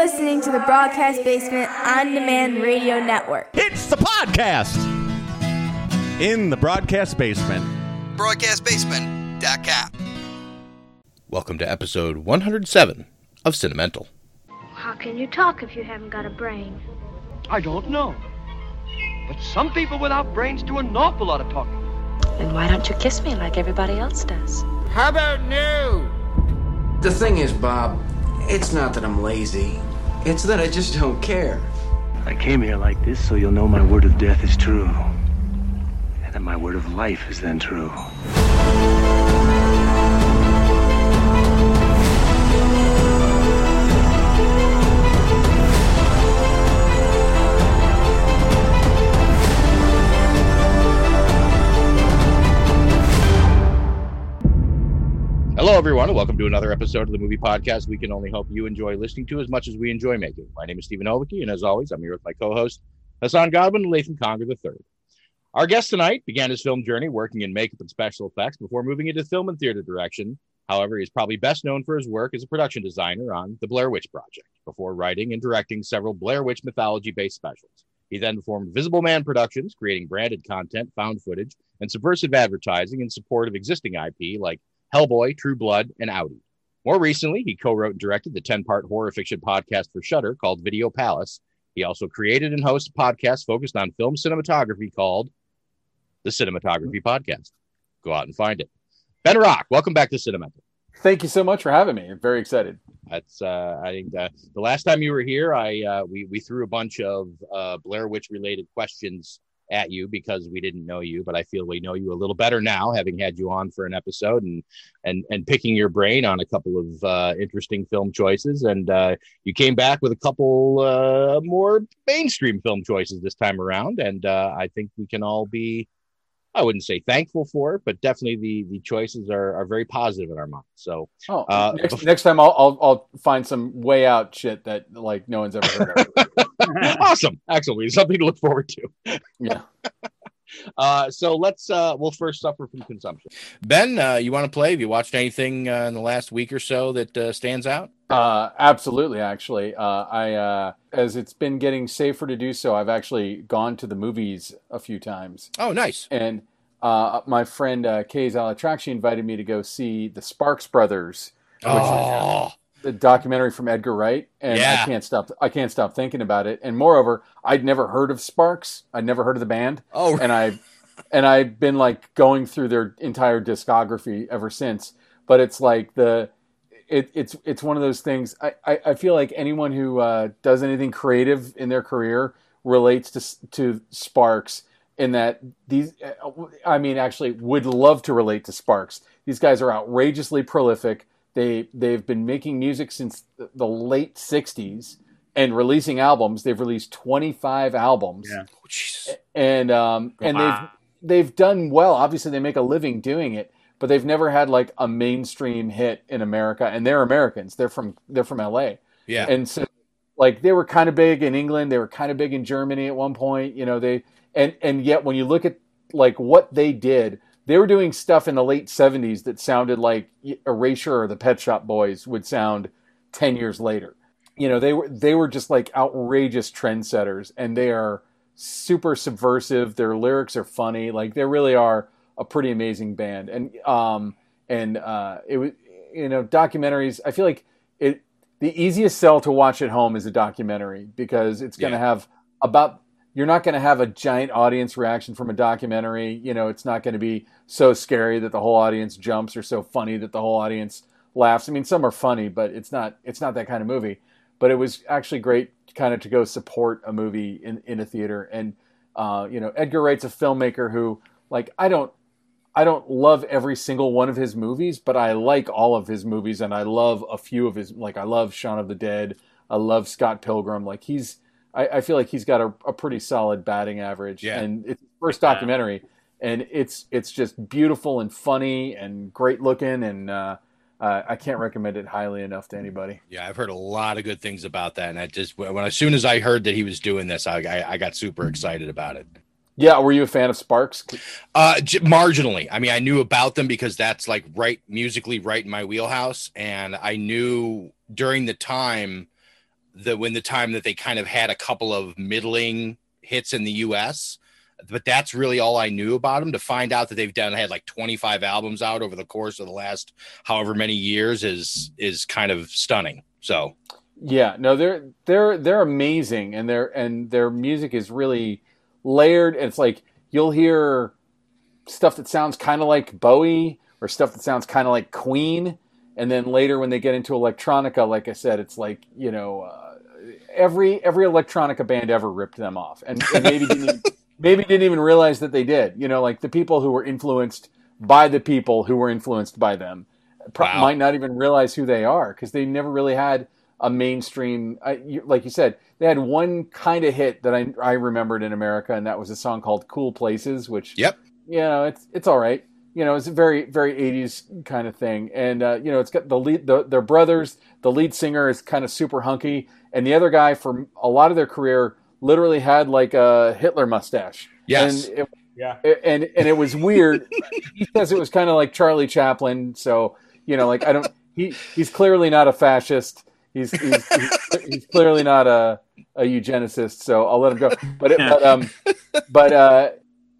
listening to the Broadcast Basement On Demand Radio Network. It's the podcast in the broadcast basement. BroadcastBasement.com. Welcome to episode 107 of Cinemental. How can you talk if you haven't got a brain? I don't know. But some people without brains do an awful lot of talking. Then why don't you kiss me like everybody else does? How about new? The thing is, Bob, it's not that I'm lazy. It's that I just don't care. I came here like this so you'll know my word of death is true. And that my word of life is then true. Hello, everyone, and welcome to another episode of the movie podcast we can only hope you enjoy listening to as much as we enjoy making. My name is Stephen Ovicki, and as always, I'm here with my co host, Hassan Godwin and Lathan Conger III. Our guest tonight began his film journey working in makeup and special effects before moving into film and theater direction. However, he's probably best known for his work as a production designer on The Blair Witch Project before writing and directing several Blair Witch mythology based specials. He then formed Visible Man Productions, creating branded content, found footage, and subversive advertising in support of existing IP like Hellboy, True Blood, and Audi. More recently, he co wrote and directed the 10 part horror fiction podcast for Shudder called Video Palace. He also created and hosts a podcast focused on film cinematography called The Cinematography Podcast. Go out and find it. Ben Rock, welcome back to Cinemental. Thank you so much for having me. I'm very excited. That's uh, I think uh, the last time you were here, I uh, we we threw a bunch of uh, Blair Witch related questions at you because we didn't know you, but I feel we know you a little better now, having had you on for an episode and and and picking your brain on a couple of uh, interesting film choices. And uh, you came back with a couple uh, more mainstream film choices this time around, and uh, I think we can all be. I wouldn't say thankful for it, but definitely the the choices are, are very positive in our mind. So, oh, uh, next, next time I'll, I'll I'll find some way out shit that like no one's ever heard of. awesome, excellent. Something to look forward to. Yeah. Uh, so let's uh, we'll first suffer from consumption. Ben, uh, you want to play? Have you watched anything uh, in the last week or so that uh, stands out? Uh, absolutely. Actually, uh, I uh, as it's been getting safer to do so, I've actually gone to the movies a few times. Oh, nice. And uh, my friend uh, Kay Zalatrax, she invited me to go see the Sparks Brothers, which Oh, is the documentary from Edgar Wright, and Yeah. I can't stop. I can't stop thinking about it. And moreover, I'd never heard of Sparks. I'd never heard of the band. oh, and I and I've been like going through their entire discography ever since. But it's like the it, it's it's one of those things. I, I, I feel like anyone who uh, does anything creative in their career relates to to Sparks in that these. I mean, actually, would love to relate to Sparks. These guys are outrageously prolific. They they've been making music since the- the late '60s and releasing albums. They've released 25 albums Yeah. Oh, and um, and Wow. they've they've done well. Obviously, they make a living doing it, but they've never had like a mainstream hit in America. And they're Americans. They're from they're from LA, Yeah. and so like they were kind of big in England. They were kind of big in Germany at one point. You know they and and yet when you look at like what they did. They were doing stuff in the late '70s that sounded like Erasure or the Pet Shop Boys would sound ten years later. You know, they were they were just like outrageous trendsetters, and they are super subversive. Their lyrics are funny. Like they really are a pretty amazing band. And um and uh it was you know documentaries. I feel like it the easiest sell to watch at home is a documentary because it's going to Yeah. have about you're not going to have a giant audience reaction from a documentary. You know, it's not going to be so scary that the whole audience jumps or so funny that the whole audience laughs. I mean, some are funny, but it's not it's not that kind of movie. But it was actually great kind of to go support a movie in, in a theater. And uh, you know, Edgar Wright's a filmmaker who like I don't I don't love every single one of his movies, but I like all of his movies and I love a few of his like I love Shaun of the Dead, I love Scott Pilgrim. Like he's I, I feel like he's got a, a pretty solid batting average. Yeah. And it's his first documentary and it's it's just beautiful and funny and great looking and uh, uh, I can't recommend it highly enough to anybody. Yeah, I've heard a lot of good things about that, and I just when as soon as I heard that he was doing this, I I, I got super excited about it. Yeah, were you a fan of Sparks? Uh, j- marginally. I mean, I knew about them because that's like right musically right in my wheelhouse, and I knew during the time the when the time that they kind of had a couple of middling hits in the U.S. But that's really all I knew about them. To find out that they've done had like 25 albums out over the course of the last however many years is is kind of stunning. So Yeah, no, they're they're they're amazing, and their and their music is really layered. It's like you'll hear stuff that sounds kind of like Bowie or stuff that sounds kind of like Queen, and then later when they get into electronica, like I said, it's like you know uh, every every electronica band ever ripped them off, and, and maybe didn't even, maybe didn't even realize that they did. You know, like the people who were influenced by the people who were influenced by them pro- Wow. might not even realize who they are because they never really had a mainstream. I, you, like you said, they had one kind of hit that I I remembered in America, and that was a song called "Cool Places," which Yep. you know it's it's all right. You know, it's a very very '80s kind of thing, and uh, you know it's got the lead the, their brothers. The lead singer is kind of super hunky, and the other guy for a lot of their career literally had like a Hitler mustache. Yes. and it, Yeah. and and it was weird. he says it was kind of like Charlie Chaplin. So you know, like I don't. He he's clearly not a fascist. He's he's, he's, he's clearly not a a eugenicist. So I'll let him go. But it, but um but uh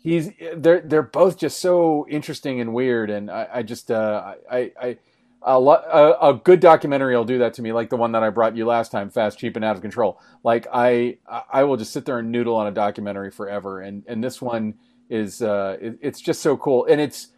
he's they're they're both just so interesting and weird. And I, I just uh I I. A, lo- a, a good documentary will do that to me, like the one that I brought you last time, Fast, Cheap, and Out of Control. Like I, I will just sit there and noodle on a documentary forever. And and this one is uh, it, it's just so cool, and it's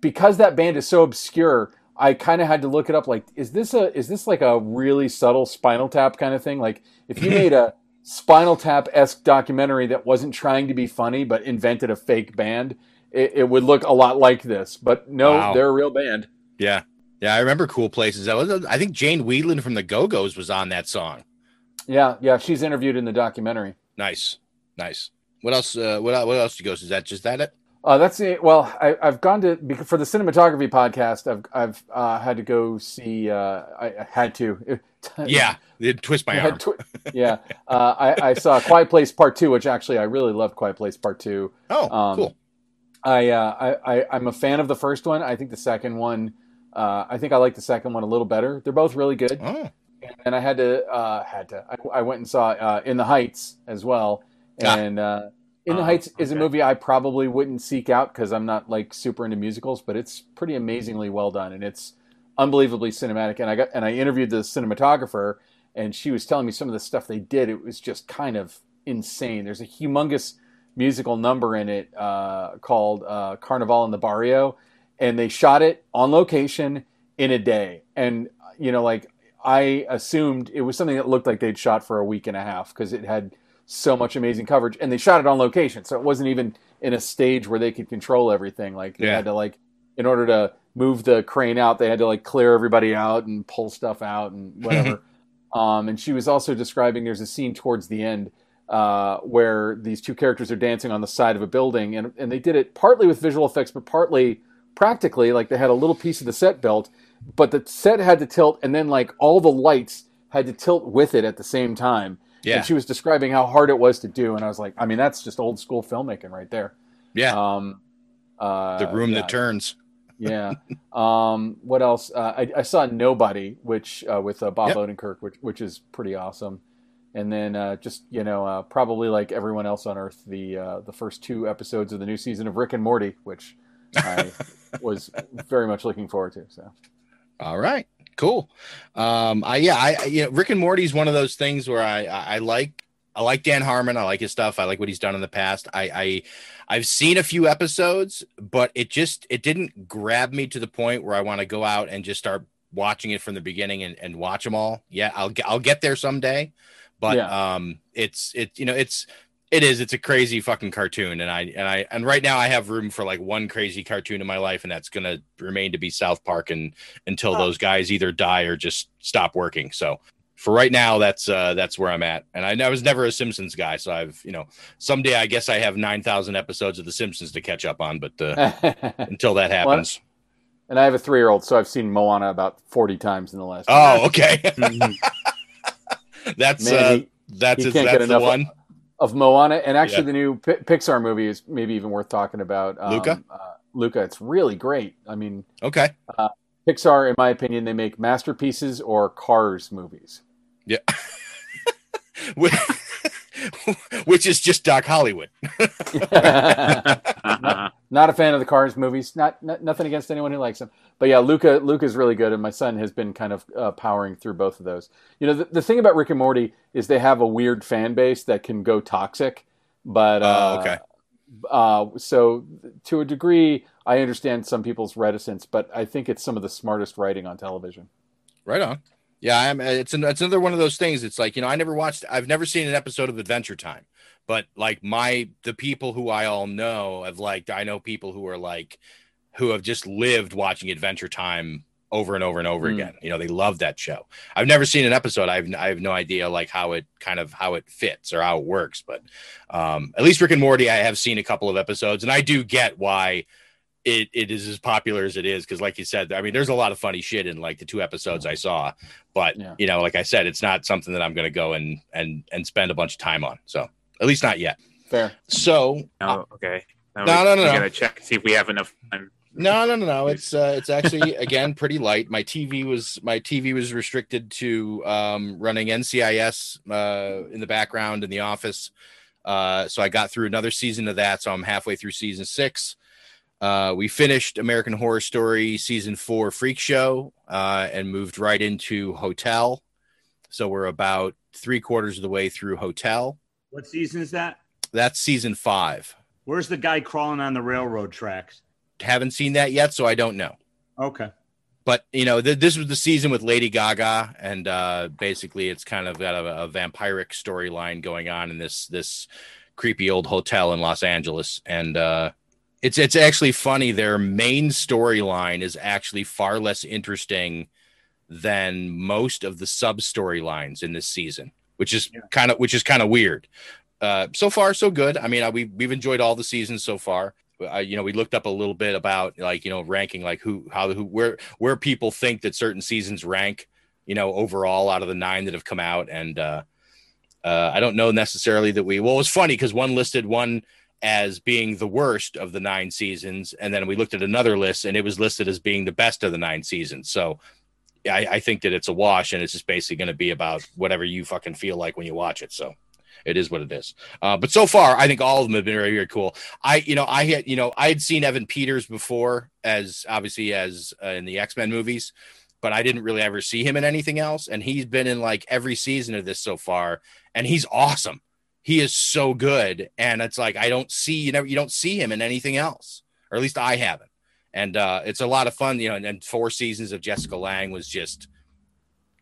because that band is so obscure. I kind of had to look it up. Like, is this a is this like a really subtle Spinal Tap kind of thing? Like, if you made a Spinal Tap esque documentary that wasn't trying to be funny but invented a fake band, it, it would look a lot like this. But no, Wow. they're a real band. yeah, yeah, I remember Cool Places. That was I think Jane Wiedlin from the Go Go's was on that song. Yeah, yeah. She's interviewed in the documentary. Nice, nice. What else? Uh, what what else goes? Is that just that it? Uh, that's it. Well, I, I've gone to for the cinematography podcast. I've I've uh, had to go see. Uh, I, I had to. Yeah, it twist my arm. twi- yeah, uh, I, I saw Quiet Place Part Two, which actually I really loved. Quiet Place Part Two. Oh, Um, cool. I, uh, I, I I'm a fan of the first one. I think the second one. Uh, I think I like the second one a little better. They're both really good. Oh, And I had to uh, had to. I, I went and saw uh, In the Heights as well. Ah. And uh, In the Oh, Heights is a movie I probably wouldn't seek out because I'm not like super into musicals, but it's pretty amazingly well done and it's unbelievably cinematic. And I got and I interviewed the cinematographer, and she was telling me some of the stuff they did. It was just kind of insane. There's a humongous musical number in it uh, called uh, Carnival in the Barrio, and they shot it on location in a day. And you know, like I assumed it was something that looked like they'd shot for a week and a half because it had so much amazing coverage, and they shot it on location, so it wasn't even in a stage where they could control everything. Like they Yeah. had to like in order to move the crane out, they had to like clear everybody out and pull stuff out and whatever. um, and she was also describing there's a scene towards the end uh, where these two characters are dancing on the side of a building, and and they did it partly with visual effects, but partly practically. Like they had a little piece of the set built, but the set had to tilt, and then like all the lights had to tilt with it at the same time. Yeah. And she was describing how hard it was to do, and I was like, I mean, that's just old school filmmaking right there. yeah. Um, uh, the room yeah, that turns. yeah. Um, what else? Uh, I, I saw Nobody, which uh, with uh, Bob Yep. Odenkirk, which which is pretty awesome. And then uh, just you know, uh, probably like everyone else on Earth, the uh, the first two episodes of the new season of Rick and Morty, which I was very much looking forward to. So All right, cool. Um, I yeah, I you know, Rick and Morty is one of those things where I, I I like I like Dan Harmon. I like his stuff. I like what he's done in the past. I I I've seen a few episodes, but it just it didn't grab me to the point where I want to go out and just start watching it from the beginning and, and watch them all. Yeah, I'll get I'll get there someday, but Yeah. um, it's it you know it's it is it's a crazy fucking cartoon and i and i and right now i have room for like one crazy cartoon in my life and that's gonna remain to be south park and until those guys either die or just stop working. So for right now that's uh that's where i'm at. And i, I was never a simpsons guy so i've you know someday i guess i have 9000 episodes of the simpsons to catch up on but uh, until that happens. and I have a three year old, so I've seen Moana about forty times in the last. oh okay. Mhm. that's Man, uh he- that's he that's the one? of Moana, and actually Yeah. the new Pi- Pixar movie is maybe even worth talking about. Um, Luca? uh, Luca, it's really great. I mean, okay Pixar, in my opinion, they make masterpieces or Cars movies. yeah which, is just Doc Hollywood. not a fan of the Cars movies. Not, not nothing against anyone who likes them, but yeah, Luca Luca's really good, and my son has been kind of uh, powering through both of those. You know, the, the thing about Rick and Morty is they have a weird fan base that can go toxic, but uh, Oh, okay. Uh, so to a degree, I understand some people's reticence, but I think it's some of the smartest writing on television. Right on. Yeah, I'm. It's an, it's another one of those things. It's like you know, I never watched. I've never seen an episode of Adventure Time, but like my the people who I all know have liked. I know people who are like who have just lived watching Adventure Time over and over and over Mm. again. You know, they love that show. I've never seen an episode. I've I have no idea like how it kind of how it fits or how it works. But um, at least Rick and Morty, I have seen a couple of episodes, and I do get why it, it is as popular as it is because like you said i mean there's a lot of funny shit in like the two episodes i saw but Yeah. you know like i said it's not something that i'm going to go and and and spend a bunch of time on so at least not yet Fair. so Oh, okay. Now No, we, no, no, We no. gotta check see if we have enough time. no no no no it's uh it's actually again pretty light my tv was my tv was restricted to um running ncis uh in the background in the office uh so i got through another season of that so i'm halfway through season six uh we finished american horror story season four freak show uh and moved right into hotel so we're about three quarters of the way through hotel What season is that? that's season five Where's the guy crawling on the railroad tracks? haven't seen that yet so i don't know Okay. but you know th- this was the season with lady gaga and uh basically it's kind of got a, a vampiric storyline going on in this this creepy old hotel in los angeles and uh it's it's actually funny their main storyline is actually far less interesting than most of the sub storylines in this season which is kind of which is kind of weird. Uh so far so good. I mean we we've enjoyed all the seasons so far. Uh, you know we looked up a little bit about like you know ranking like who how who where where people think that certain seasons rank you know overall out of the nine that have come out. And uh uh i don't know necessarily that we well it was funny because one listed one as being the worst of the nine seasons and then we looked at another list and it was listed as being the best of the nine seasons so I, I think that it's a wash and it's just basically going to be about whatever you fucking feel like when you watch it. So it is what it is. Uh, but so far, I think all of them have been very, very cool. I, you know, I had, you know, I had seen Evan Peters before as obviously as uh, in the X Men movies, but I didn't really ever see him in anything else. And he's been in like every season of this so far, and he's awesome. He is so good, and it's like I don't see you never you don't see him in anything else, or at least I haven't. And uh, it's a lot of fun, you know. And, and four seasons of Jessica Lange was just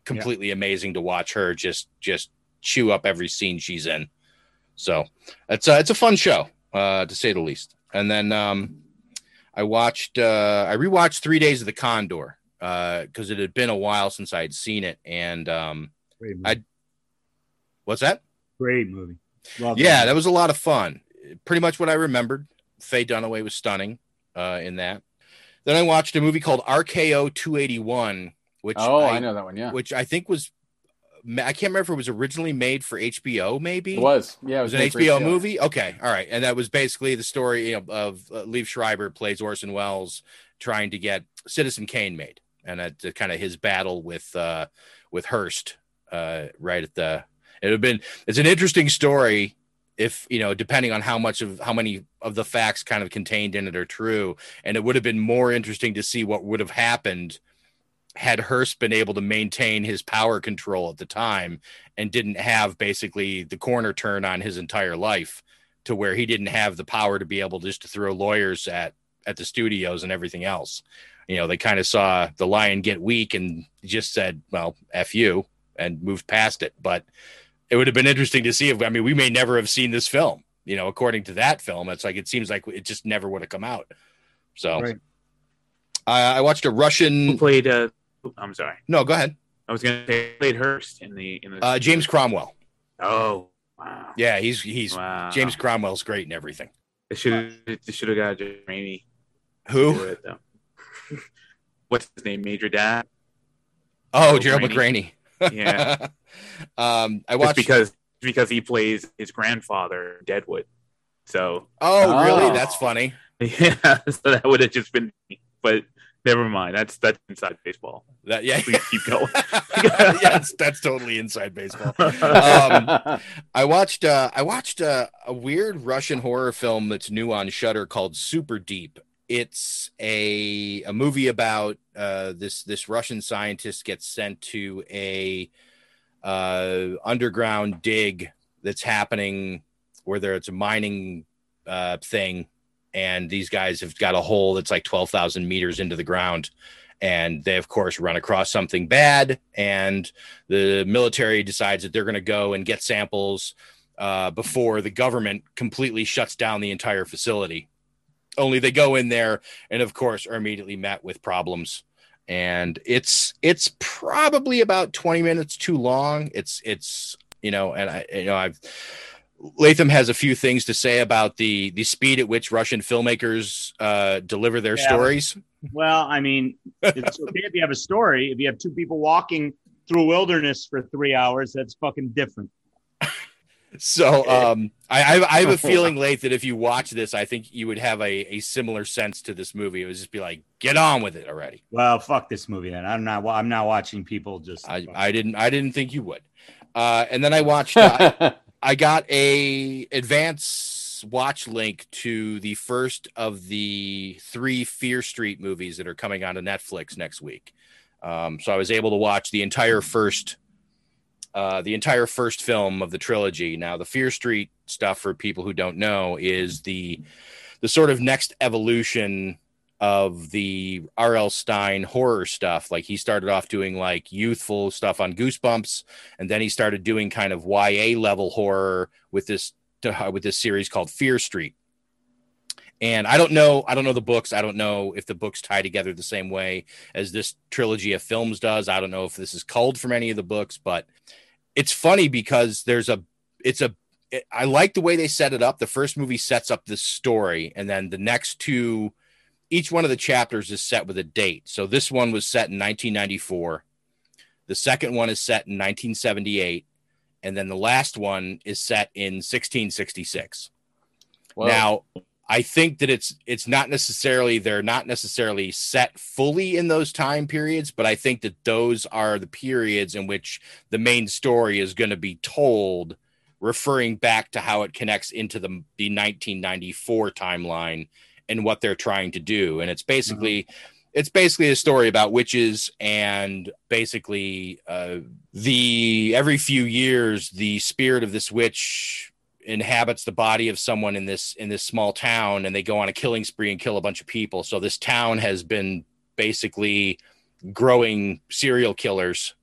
completely amazing to watch her just just chew up every scene she's in. So it's a, it's a fun show, uh, to say the least. And then um, I watched uh, I rewatched Three Days of the Condor because it had been a while since I had seen it, and um, I what's that? Great movie. Love yeah, that was a lot of fun. Pretty much what I remembered. Faye Dunaway was stunning uh, in that. Then I watched a movie called RKO 281, which Oh, I know that one, yeah. which I think was I can't remember if it was originally made for HBO. Maybe It was. Yeah, it it was was an HBO, HBO. movie. Okay, all right, and that was basically the story you know, of uh, Liev Schreiber plays Orson Welles trying to get Citizen Kane made, and that's uh, kind of his battle with uh, with Hearst uh, right at the. It would have been. It's an interesting story if you know depending on how much of how many of the facts kind of contained in it are true and it would have been more interesting to see what would have happened had Hearst been able to maintain his power control at the time and didn't have basically the corner turn on his entire life to where he didn't have the power to be able just to throw lawyers at at the studios and everything else. You know, they kind of saw the lion get weak and just said, "Well, f you," and moved past it. But it would have been interesting to see if I mean, we may never have seen this film. You know, according to that film, it's like it seems like it just never would have come out. So Right. I, I watched a Russian. Who played? Uh, I'm sorry. No, go ahead. I was gonna say played Hearst in the in the. Uh, James Cromwell. Oh wow. Yeah, he's he's Wow. James Cromwell's great and everything. They should they should have got Jeremy. Who? to do it, though. What's his name? Major Dad. Oh, Gerald Gerald McRaney. McRaney. Yeah. um, I Just watched because because he plays his grandfather Deadwood. So Oh, really? Oh. That's funny. yeah, so that would have just been. But Never mind. That's that's inside baseball. That yeah, Please keep going. yes, that's totally inside baseball. Um, I watched uh, I watched uh, a weird Russian horror film that's new on Shudder called Super Deep. It's a a movie about uh, this this Russian scientist gets sent to a uh, underground dig that's happening where there it's a mining uh, thing, and these guys have got a hole that's like twelve thousand meters into the ground, and they of course run across something bad, and the military decides that they're going to go and get samples uh, before the government completely shuts down the entire facility. Only they go in there and of course are immediately met with problems. And it's it's probably about 20 minutes too long. It's it's you know, and I you know I've Latham has a few things to say about the the speed at which Russian filmmakers uh, deliver their Yeah. stories. Well, I mean, it's okay if you have a story. If you have two people walking through wilderness for three hours, that's fucking different. So um, I, I, I have a feeling, Lath, that if you watch this, I think you would have a, a similar sense to this movie. It would just be like, get on with it already. Well, fuck this movie then. I'm not. I'm not watching people just. I, I didn't I didn't think you would. Uh, and then I watched. Uh, I got a advance watch link to the first of the three Fear Street movies that are coming onto Netflix next week. Um, so I was able to watch the entire first, uh, the entire first film of the trilogy. Now, the Fear Street stuff, for people who don't know, is the the sort of next evolution of the R.L. Stine horror stuff. Like he started off doing like youthful stuff on Goosebumps, and then he started doing kind of YA level horror with this with this series called Fear Street. And I don't know, I don't know the books. I don't know if the books tie together the same way as this trilogy of films does. I don't know if this is culled from any of the books, but it's funny because there's a it's a I like the way they set it up. The first movie sets up this story, and then the next two each one of the chapters is set with a date. So this one was set in 1994. The second one is set in 1978. And then the last one is set in 1666. Whoa. Now, I think that it's it's not necessarily they're not necessarily set fully in those time periods, but I think that those are the periods in which the main story is going to be told, referring back to how it connects into the the 1994 timeline and what they're trying to do. And it's basically it's basically a story about witches and basically uh, the every few years the spirit of this witch inhabits the body of someone in this in this small town and they go on a killing spree and kill a bunch of people. So this town has been basically growing serial killers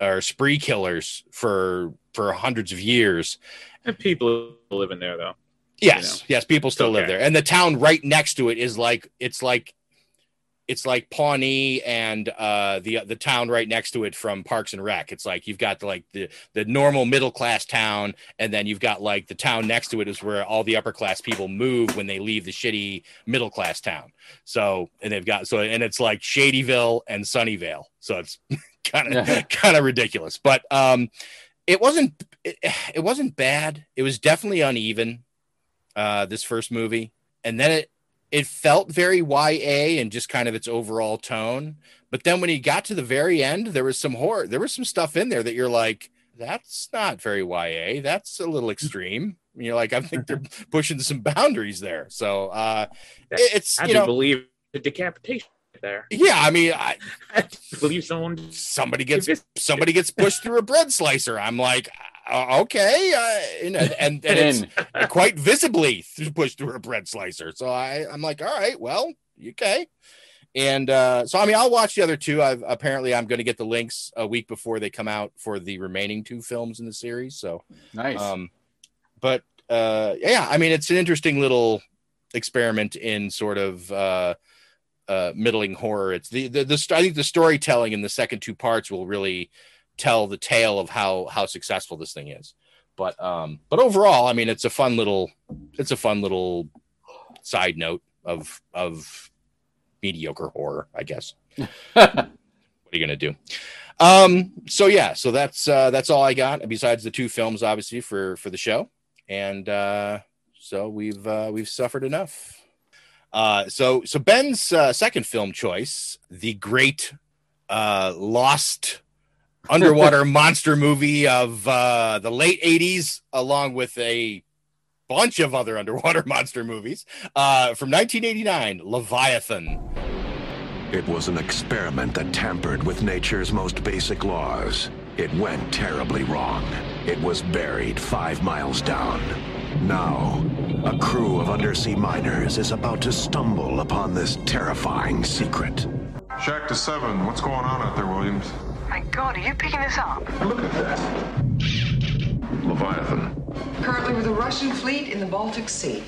or spree killers for for hundreds of years. And people living there though. Yes, You know, yes, people still live there, and the town right next to it is like it's like it's like Pawnee and uh, the the town right next to it from Parks and Rec. It's like you've got the, like the the normal middle class town, and then you've got like the town next to it is where all the upper class people move when they leave the shitty middle class town. So and they've got so and it's like Shadyville and Sunnyvale. So it's kind of kind of ridiculous, but um, it wasn't it, it wasn't bad. It was definitely uneven uh, this first movie, and then it it felt very YA and just kind of its overall tone. But then when he got to the very end, there was some horror. There was some stuff in there that you're like, that's not very YA. That's a little extreme. And you're like, I think they're pushing some boundaries there. So uh, it- it's I you do know, believe the decapitation there. yeah. I mean, I, I believe someone somebody gets somebody gets pushed through a bread slicer. I'm like, uh, okay, uh, you know, and, and it's quite visibly pushed through a bread slicer. So I, I'm like, all right, well, okay. And uh, so I mean, I'll watch the other two. I've apparently I'm going to get the links a week before they come out for the remaining two films in the series. So Nice. Um, but uh, yeah, I mean, it's an interesting little experiment in sort of uh, uh, middling horror. It's the, the the I think the storytelling in the second two parts will really tell the tale of how how successful this thing is. But um, but overall, I mean, it's a fun little it's a fun little side note of of mediocre horror, I guess. what are you gonna do? Um, so yeah, so that's uh, that's all I got. Besides the two films, obviously for for the show, and uh, so we've uh, we've suffered enough. Uh, so so Ben's uh, second film choice, the great uh, lost underwater monster movie of uh, the late '80s, along with a bunch of other underwater monster movies uh, from 1989, Leviathan. It was an experiment that tampered with nature's most basic laws. It went terribly wrong. It was buried five miles down. Now, a crew of undersea miners is about to stumble upon this terrifying secret. Shack to seven. What's going on out there, Williams? My God, are you picking this up? Look at that. Leviathan. Currently with a Russian fleet in the Baltic Sea.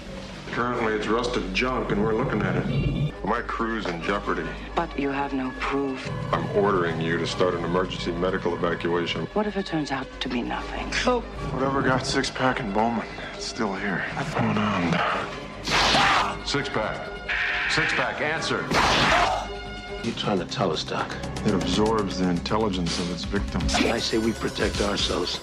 Currently, it's rusted junk, and we're looking at it. My crew's in jeopardy. But you have no proof. I'm ordering you to start an emergency medical evacuation. What if it turns out to be nothing? Oh. Whatever got Six Pack and Bowman, it's still here. What's going on? Six Pack. Six Pack, answer. What are you trying to tell us, Doc? It absorbs the intelligence of its victims. I say we protect ourselves.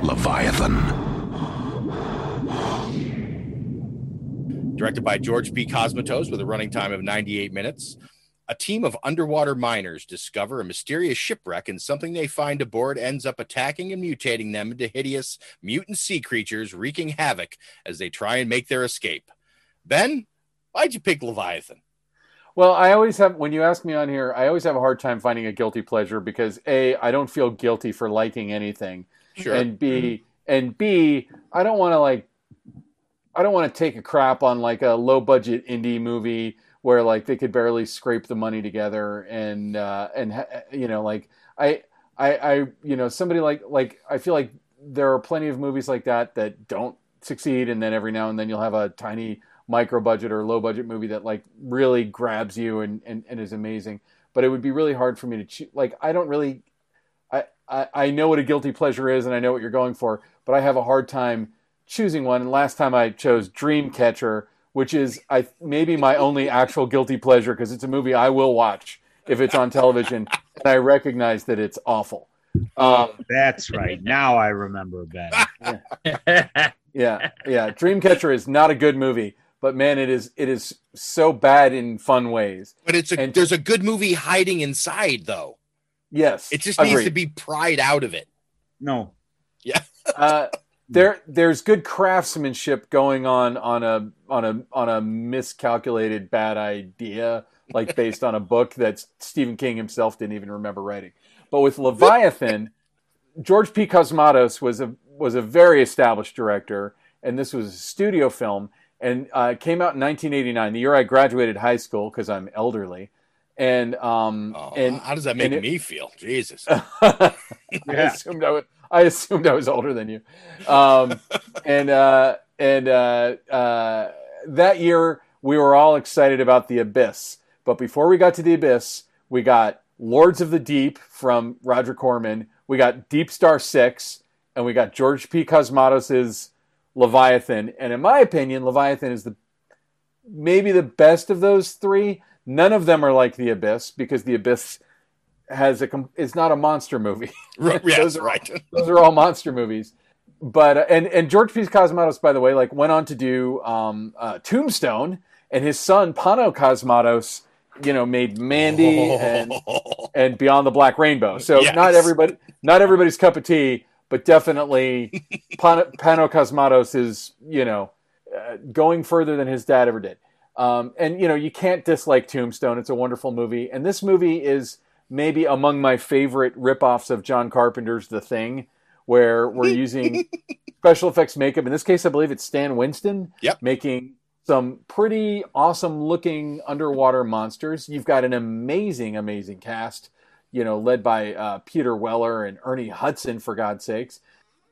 Leviathan. Directed by George P. Cosmatos with a running time of 98 minutes. A team of underwater miners discover a mysterious shipwreck, and something they find aboard ends up attacking and mutating them into hideous mutant sea creatures, wreaking havoc as they try and make their escape. Ben, why'd you pick Leviathan? Well, I always have when you ask me on here, I always have a hard time finding a guilty pleasure because a I don't feel guilty for liking anything, Sure. and b mm-hmm. and b I don't want to like I don't want to take a crap on like a low budget indie movie where like they could barely scrape the money together and uh, and you know like I I I you know somebody like like I feel like there are plenty of movies like that that don't succeed and then every now and then you'll have a tiny micro budget or low budget movie that like really grabs you and, and, and is amazing. But it would be really hard for me to choose like i don't really I, I i know what a guilty pleasure is and i know what you're going for but i have a hard time choosing one. And last time i chose dreamcatcher which is i maybe my only actual guilty pleasure because it's a movie i will watch if it's on television and i recognize that it's awful um, That's right. Now I remember Ben. yeah, yeah. Dreamcatcher is not a good movie, but man, it is it is so bad in fun ways. But it's a And- there's a good movie hiding inside though. Yes, It just needs to be pried out of it. No. Yeah. uh, there there's good craftsmanship going on on a on a on a miscalculated bad idea like based on a book that Stephen King himself didn't even remember writing. But with Leviathan, George P. Cosmatos was a was a very established director, and this was a studio film, and uh, it came out in 1989, the year I graduated high school because I'm elderly, and um and How does that make it- me feel? Jesus. I assumed I was. I assumed I was older than you, um, and uh, and uh, uh, that year we were all excited about the Abyss. But before we got to the Abyss, we got Lords of the Deep from Roger Corman. We got Deep Star Six, and we got George P. Cosmatos's Leviathan. And in my opinion, Leviathan is the maybe the best of those three. None of them are like the Abyss because the Abyss has a com- it's not a monster movie. Right, yes, those are, right. those are all monster movies. But uh, and and George P. Cosmatos, by the way, like went on to do um, uh, Tombstone, and his son Pano Cosmatos, you know, made Mandy and and Beyond the Black Rainbow. So Yes. not everybody, not everybody's cup of tea, but definitely Pano, Pano Cosmatos is you know uh, going further than his dad ever did. Um, and you know, you can't dislike Tombstone. It's a wonderful movie, and this movie is maybe among my favorite ripoffs of John Carpenter's The Thing, where we're using special effects makeup. In this case, I believe it's Stan Winston Yep. making some pretty awesome looking underwater monsters. You've got an amazing, amazing cast, you know, led by uh, Peter Weller and Ernie Hudson, for God's sakes.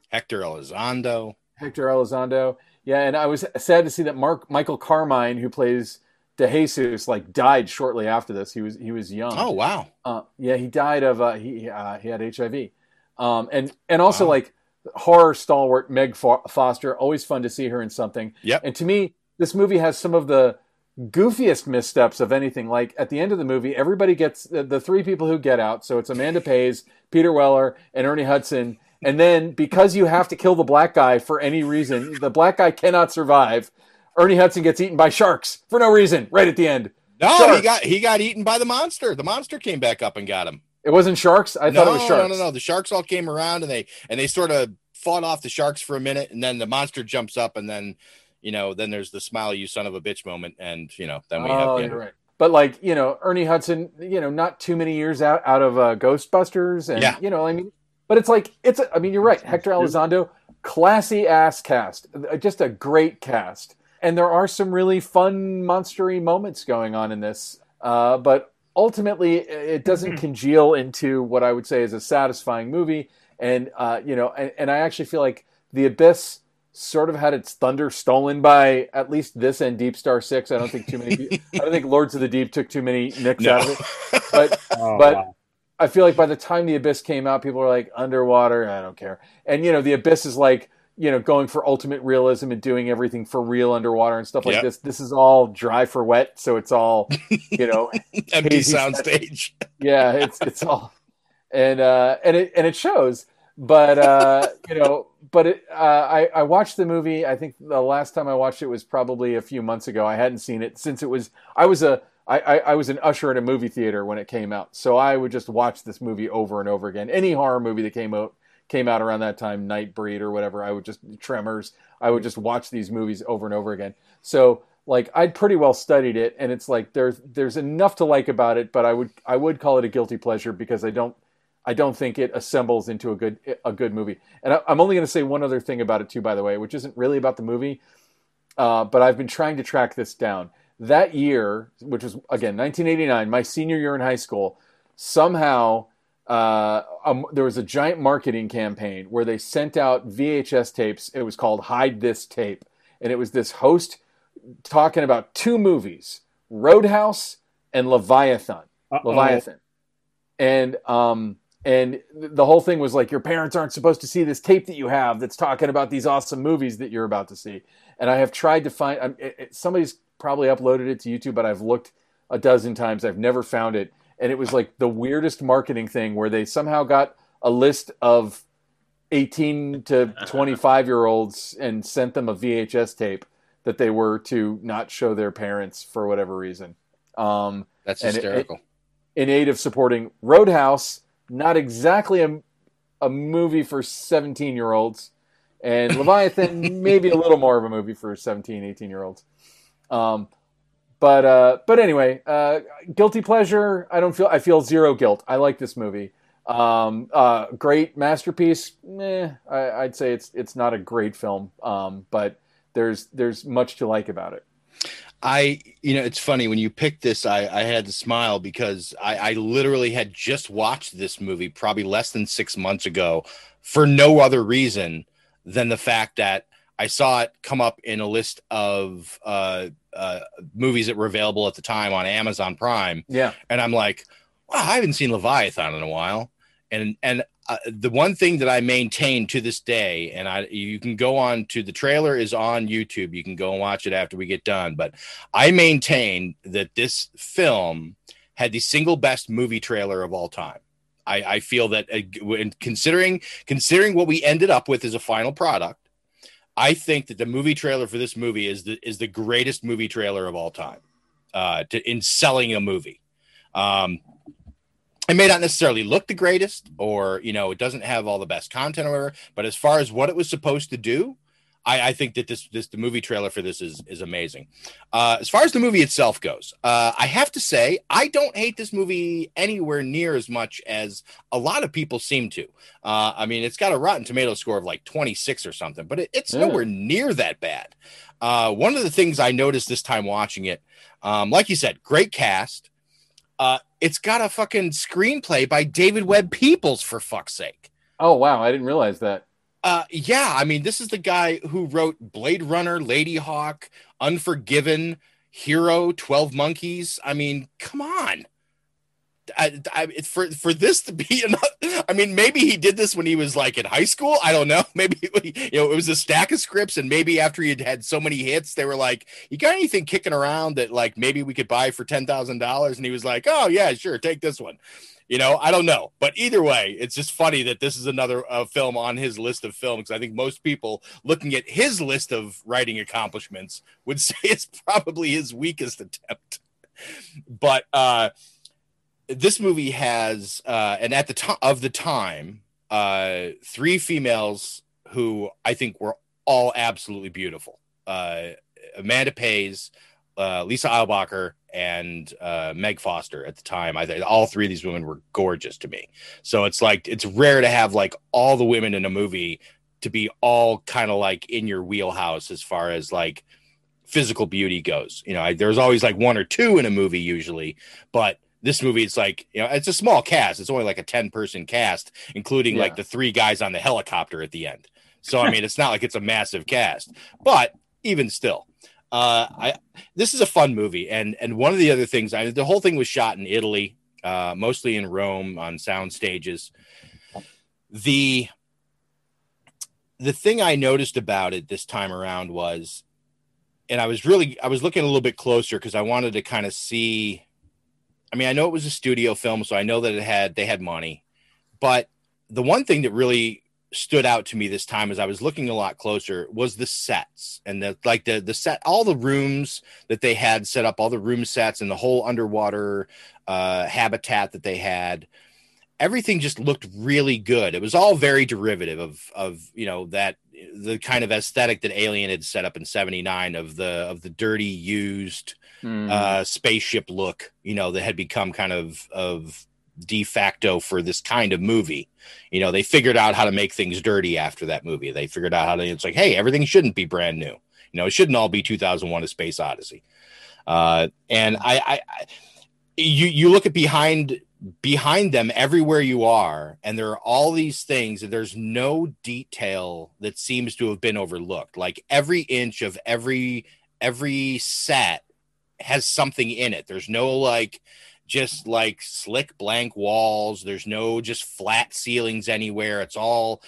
Hector Elizondo. Hector Elizondo. Yeah, and I was sad to see that Mark Michael Carmine, who plays DeJesus, like died shortly after this. He was he was young. Oh wow. Uh, yeah, he died of uh, he uh, he had HIV, um, and and also like horror stalwart Meg Fo- Foster. Always fun to see her in something. Yeah. And to me, this movie has some of the goofiest missteps of anything. Like at the end of the movie, everybody gets the, the three people who get out. So it's Amanda Pays, Peter Weller, and Ernie Hudson. And then because you have to kill the black guy for any reason, the black guy cannot survive. Ernie Hudson gets eaten by sharks for no reason right at the end. No, Sharks. he got he got eaten by the monster. The monster came back up and got him. It wasn't sharks. I no, thought it was sharks. No, no, no. The sharks all came around and they and they sort of fought off the sharks for a minute, and then the monster jumps up, and then you know, then there's the smile you son of a bitch moment, and you know, then we have Oh, the you're right. But like you know, Ernie Hudson, you know, not too many years out out of uh, Ghostbusters, and Yeah. you know, I mean, but it's like it's. A, I mean, you're right. Hector Elizondo, classy ass cast, just a great cast, and there are some really fun monstery moments going on in this. Uh, but ultimately, it doesn't congeal into what I would say is a satisfying movie. And uh, you know, and, and I actually feel like the Abyss sort of had its thunder stolen by at least this and Deep Star Six. I don't think too many. I don't think Lords of the Deep took too many nicks No. out of it. But Oh, but wow. I feel like by the time the Abyss came out, people were like underwater. I don't care. And you know, the Abyss is like you know going for ultimate realism and doing everything for real underwater and stuff like Yep. this. This is all dry for wet, so it's all you know empty soundstage. yeah, it's it's all and uh and it and it shows. But uh you know, but it uh I I watched the movie. I think the last time I watched it was probably a few months ago. I hadn't seen it since it was I was a I, I, I was an usher at a movie theater when it came out, so I would just watch this movie over and over again. Any horror movie that came out came out around that time, Nightbreed or whatever, I would just Tremors. I would just watch these movies over and over again. So like I'd pretty well studied it, and it's like there's there's enough to like about it, but I would I would call it a guilty pleasure because I don't I don't think it assembles into a good a good movie. And I, I'm only going to say one other thing about it too, by the way, which isn't really about the movie, uh, but I've been trying to track this down. That year, which was again 1989, my senior year in high school, somehow uh, um, there was a giant marketing campaign where they sent out VHS tapes. It was called "Hide This Tape," and it was this host talking about two movies, Roadhouse and Leviathan. Uh-oh. Leviathan, and um, and the whole thing was like your parents aren't supposed to see this tape that you have that's talking about these awesome movies that you're about to see. And I have tried to find it, it- somebody's probably uploaded it to YouTube, but I've looked a dozen times. I've never found it, and it was like the weirdest marketing thing where they somehow got a list of 18 to 25 year olds and sent them a VHS tape that they were to not show their parents for whatever reason. Um, That's and it- hysterical. in aid of supporting Roadhouse, not exactly a, a movie for 17 year olds, and Leviathan, maybe a little more of a movie for 17, 18 year olds. Um, but uh, but anyway, uh, guilty pleasure. I don't feel. I feel zero guilt. I like this movie. Um, uh, great masterpiece. Eh, I, I'd say it's it's not a great film. Um, but there's there's much to like about it. I, you know, it's funny when you picked this, I, I had to smile because I, I literally had just watched this movie probably less than six months ago for no other reason than the fact that I saw it come up in a list of uh, uh, movies that were available at the time on Amazon Prime. Yeah. And I'm like, wow, I haven't seen Leviathan in a while. And, and uh, the one thing that I maintain to this day, and I you can go on to the trailer is on YouTube. You can go and watch it after we get done. But I maintain that this film had the single best movie trailer of all time. I, I feel that uh, when considering considering what we ended up with as a final product, I think that the movie trailer for this movie is the is the greatest movie trailer of all time uh, to in selling a movie. Um, it may not necessarily look the greatest, or you know, it doesn't have all the best content or whatever. But as far as what it was supposed to do, I, I think that this this the movie trailer for this is is amazing. Uh, as far as the movie itself goes, uh, I have to say I don't hate this movie anywhere near as much as a lot of people seem to. Uh, I mean, it's got a Rotten Tomato score of like 26 or something, but it, it's Yeah. nowhere near that bad. Uh, one of the things I noticed this time watching it, um, like you said, great cast. Uh, it's got a fucking screenplay by David Webb Peoples for fuck's sake. Oh wow, I didn't realize that. Uh, yeah, I mean, this is the guy who wrote Blade Runner, Ladyhawke, Unforgiven, Hero, Twelve Monkeys. I mean, come on. I, I, for for this to be enough. I mean, maybe he did this when he was like in high school. I don't know. Maybe you know it was a stack of scripts, and maybe after he had had so many hits, they were like, "You got anything kicking around that like maybe we could buy for ten thousand dollars?" And he was like, "Oh yeah, sure, take this one." You know, I don't know, but either way, it's just funny that this is another uh, film on his list of films. I think most people looking at his list of writing accomplishments would say it's probably his weakest attempt. But uh, this movie has, uh, and at the time of the time, uh, three females who I think were all absolutely beautiful. Uh, Amanda Pays, uh, Lisa Eilbacher, and uh, Meg Foster at the time. I think all three of these women were gorgeous to me. So it's like it's rare to have like all the women in a movie to be all kind of like in your wheelhouse as far as like physical beauty goes. You know, I, there's always like one or two in a movie usually, but this movie it's like you know it's a small cast. It's only like a ten person cast, including Yeah. like the three guys on the helicopter at the end. So I mean, it's not like it's a massive cast, but even still, uh, I this is a fun movie. And and one of the other things, I the whole thing was shot in Italy, uh, mostly in Rome on sound stages. The the thing I noticed about it this time around was, and I was really I was looking a little bit closer because I wanted to kind of see. I mean, I know it was a studio film, so I know that it had they had money, but the one thing that really stood out to me this time as I was looking a lot closer was the sets and the like the the set all the rooms that they had set up all the room sets and the whole underwater uh habitat that they had everything just looked really good. It was all very derivative of of you know that the kind of aesthetic that alien had set up in 79 of the of the dirty used Hmm. uh spaceship look you know that had become kind of of de facto for this kind of movie. You know they figured out how to make things dirty after that movie. They figured out how to it's like hey everything shouldn't be brand new. You know it shouldn't all be 2001 a space odyssey. Uh and i i, I you you look at behind behind them everywhere you are and there are all these things and there's no detail that seems to have been overlooked. Like every inch of every every set has something in it. There's no like just like slick blank walls. There's no just flat ceilings anywhere. It's all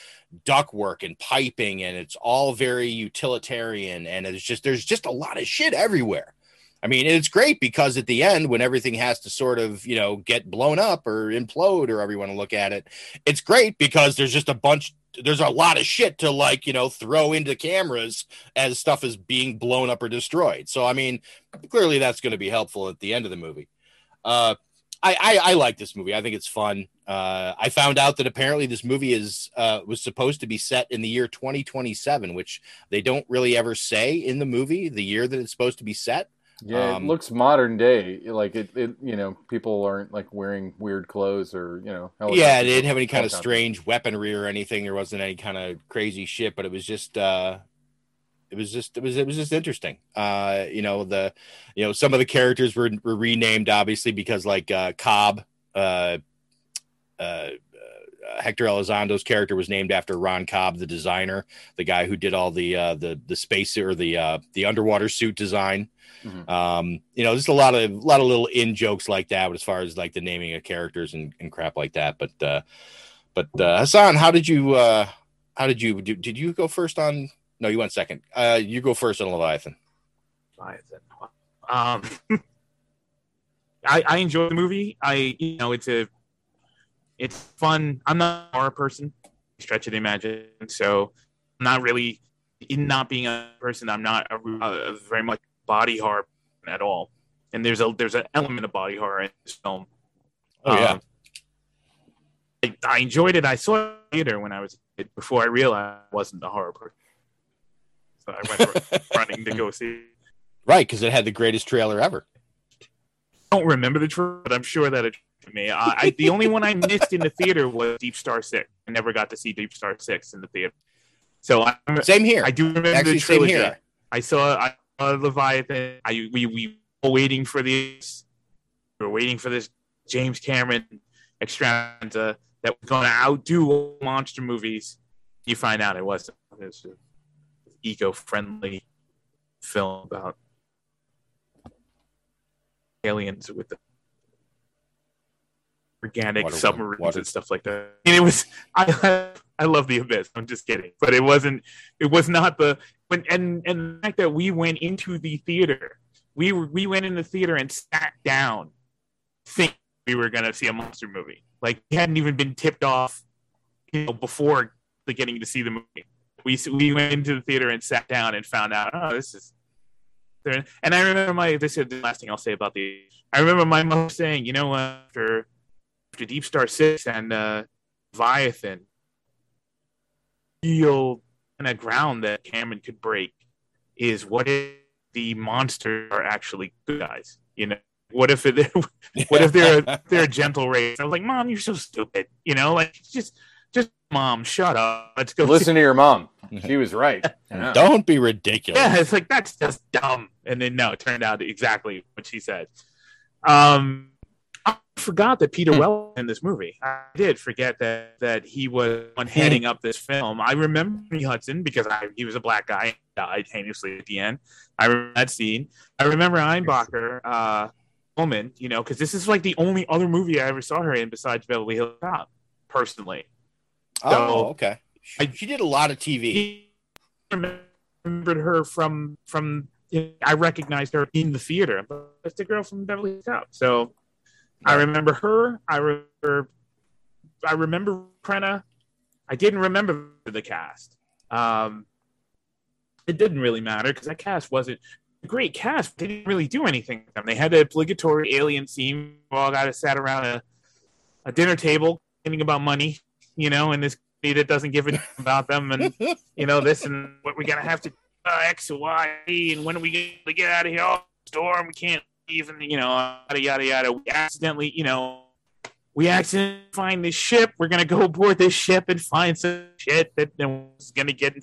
ductwork and piping and it's all very utilitarian and it's just there's just a lot of shit everywhere. I mean, it's great because at the end, when everything has to sort of, you know, get blown up or implode or want to look at it, it's great because there's just a bunch, there's a lot of shit to like, you know, throw into cameras as stuff is being blown up or destroyed. So, I mean, clearly that's going to be helpful at the end of the movie. Uh, I, I, I like this movie. I think it's fun. Uh, I found out that apparently this movie is uh, was supposed to be set in the year 2027, which they don't really ever say in the movie the year that it's supposed to be set. Yeah, Um, it looks modern day. Like it, it, you know, people aren't like wearing weird clothes or you know. yeah, they didn't have any kind of strange weaponry or anything. There wasn't any kind of crazy shit, but it was just uh it was just it was it was just interesting. Uh you know, the you know, some of the characters were were renamed obviously because like uh Cobb uh uh Hector Elizondo's character was named after Ron Cobb, the designer, the guy who did all the uh, the the space or the uh, the underwater suit design. Mhm. Um, you know, just a lot of a lot of little in jokes like that, but as far as like the naming of characters and, and crap like that. But uh, but uh, Hassan, how did you uh, how did you do, did you go first on? No, you went second. Uh, you go first on Leviathan. Um, I I enjoy the movie. I you know it's a it's fun. I'm not a horror person, stretch of the imagination, so I'm not really in not being a person. I'm not a, a very much body horror at all. And there's a there's an element of body horror in this film. Oh, yeah. Um, I, I enjoyed it. I saw it later when I was kid before I realized I wasn't a horror person. So I went running to go see. it. Right, because it had the greatest trailer ever. I don't remember the trailer, but I'm sure that it to me. I, I the only one I missed in the theater was Deep Star Six. I never got to see Deep Star Six in the theater. So I Same here. I do remember Actually, the same here. I saw I saw Leviathan. I we we were waiting for this. We were waiting for this James Cameron extravaganza that was going to outdo monster movies. You find out it wasn't. It was an eco-friendly film about aliens with the organic Water- submarines water- and stuff like that. And it was I I love the abyss. I'm just kidding, but it wasn't. It was not the when and and the fact that we went into the theater, we were, we went in the theater and sat down, think we were gonna see a monster movie. Like we hadn't even been tipped off, you know, before the getting to see the movie. We we went into the theater and sat down and found out, oh, this is. And I remember my this is the last thing I'll say about the. I remember my mother saying, you know, what after after Deep Star Six and uh, Leviathan, real kind of ground that Cameron could break is what if the monsters are actually good guys? You know, what if it, what if they're a, they're a gentle race? I was like, Mom, you're so stupid. You know, like just just Mom, shut up. Let's go. Listen to your mom. She was right. Yeah. Don't be ridiculous. Yeah, it's like that's just dumb. And then no, it turned out exactly what she said. Um, I forgot that Peter Weller was in this movie. I did forget that that he was on heading up this film. I remember Ernie Hudson because I, he was a black guy died heinously at the end. I remember that scene. I remember Eilbacher, uh, woman, you know, because this is like the only other movie I ever saw her in besides Beverly Hills Cop, personally. Oh, okay. She, she did a lot of TV. remembered her from from I recognized her in the theater. It's the girl from Beverly Hills Cop. So I remember her. I remember I remember Crenna. I didn't remember the cast. Um, it didn't really matter because that cast wasn't a great cast. They didn't really do anything. with them. They had the obligatory alien scene. We all got to sat around a, a dinner table thinking about money, you know, and this that doesn't give a damn about them, and you know this and what we're gonna have to uh, X and Y, and when are we gonna get out of here? Oh, storm, we can't even, you know, yada yada yada. We accidentally, you know, we accidentally find this ship. We're gonna go aboard this ship and find some shit that one's gonna get.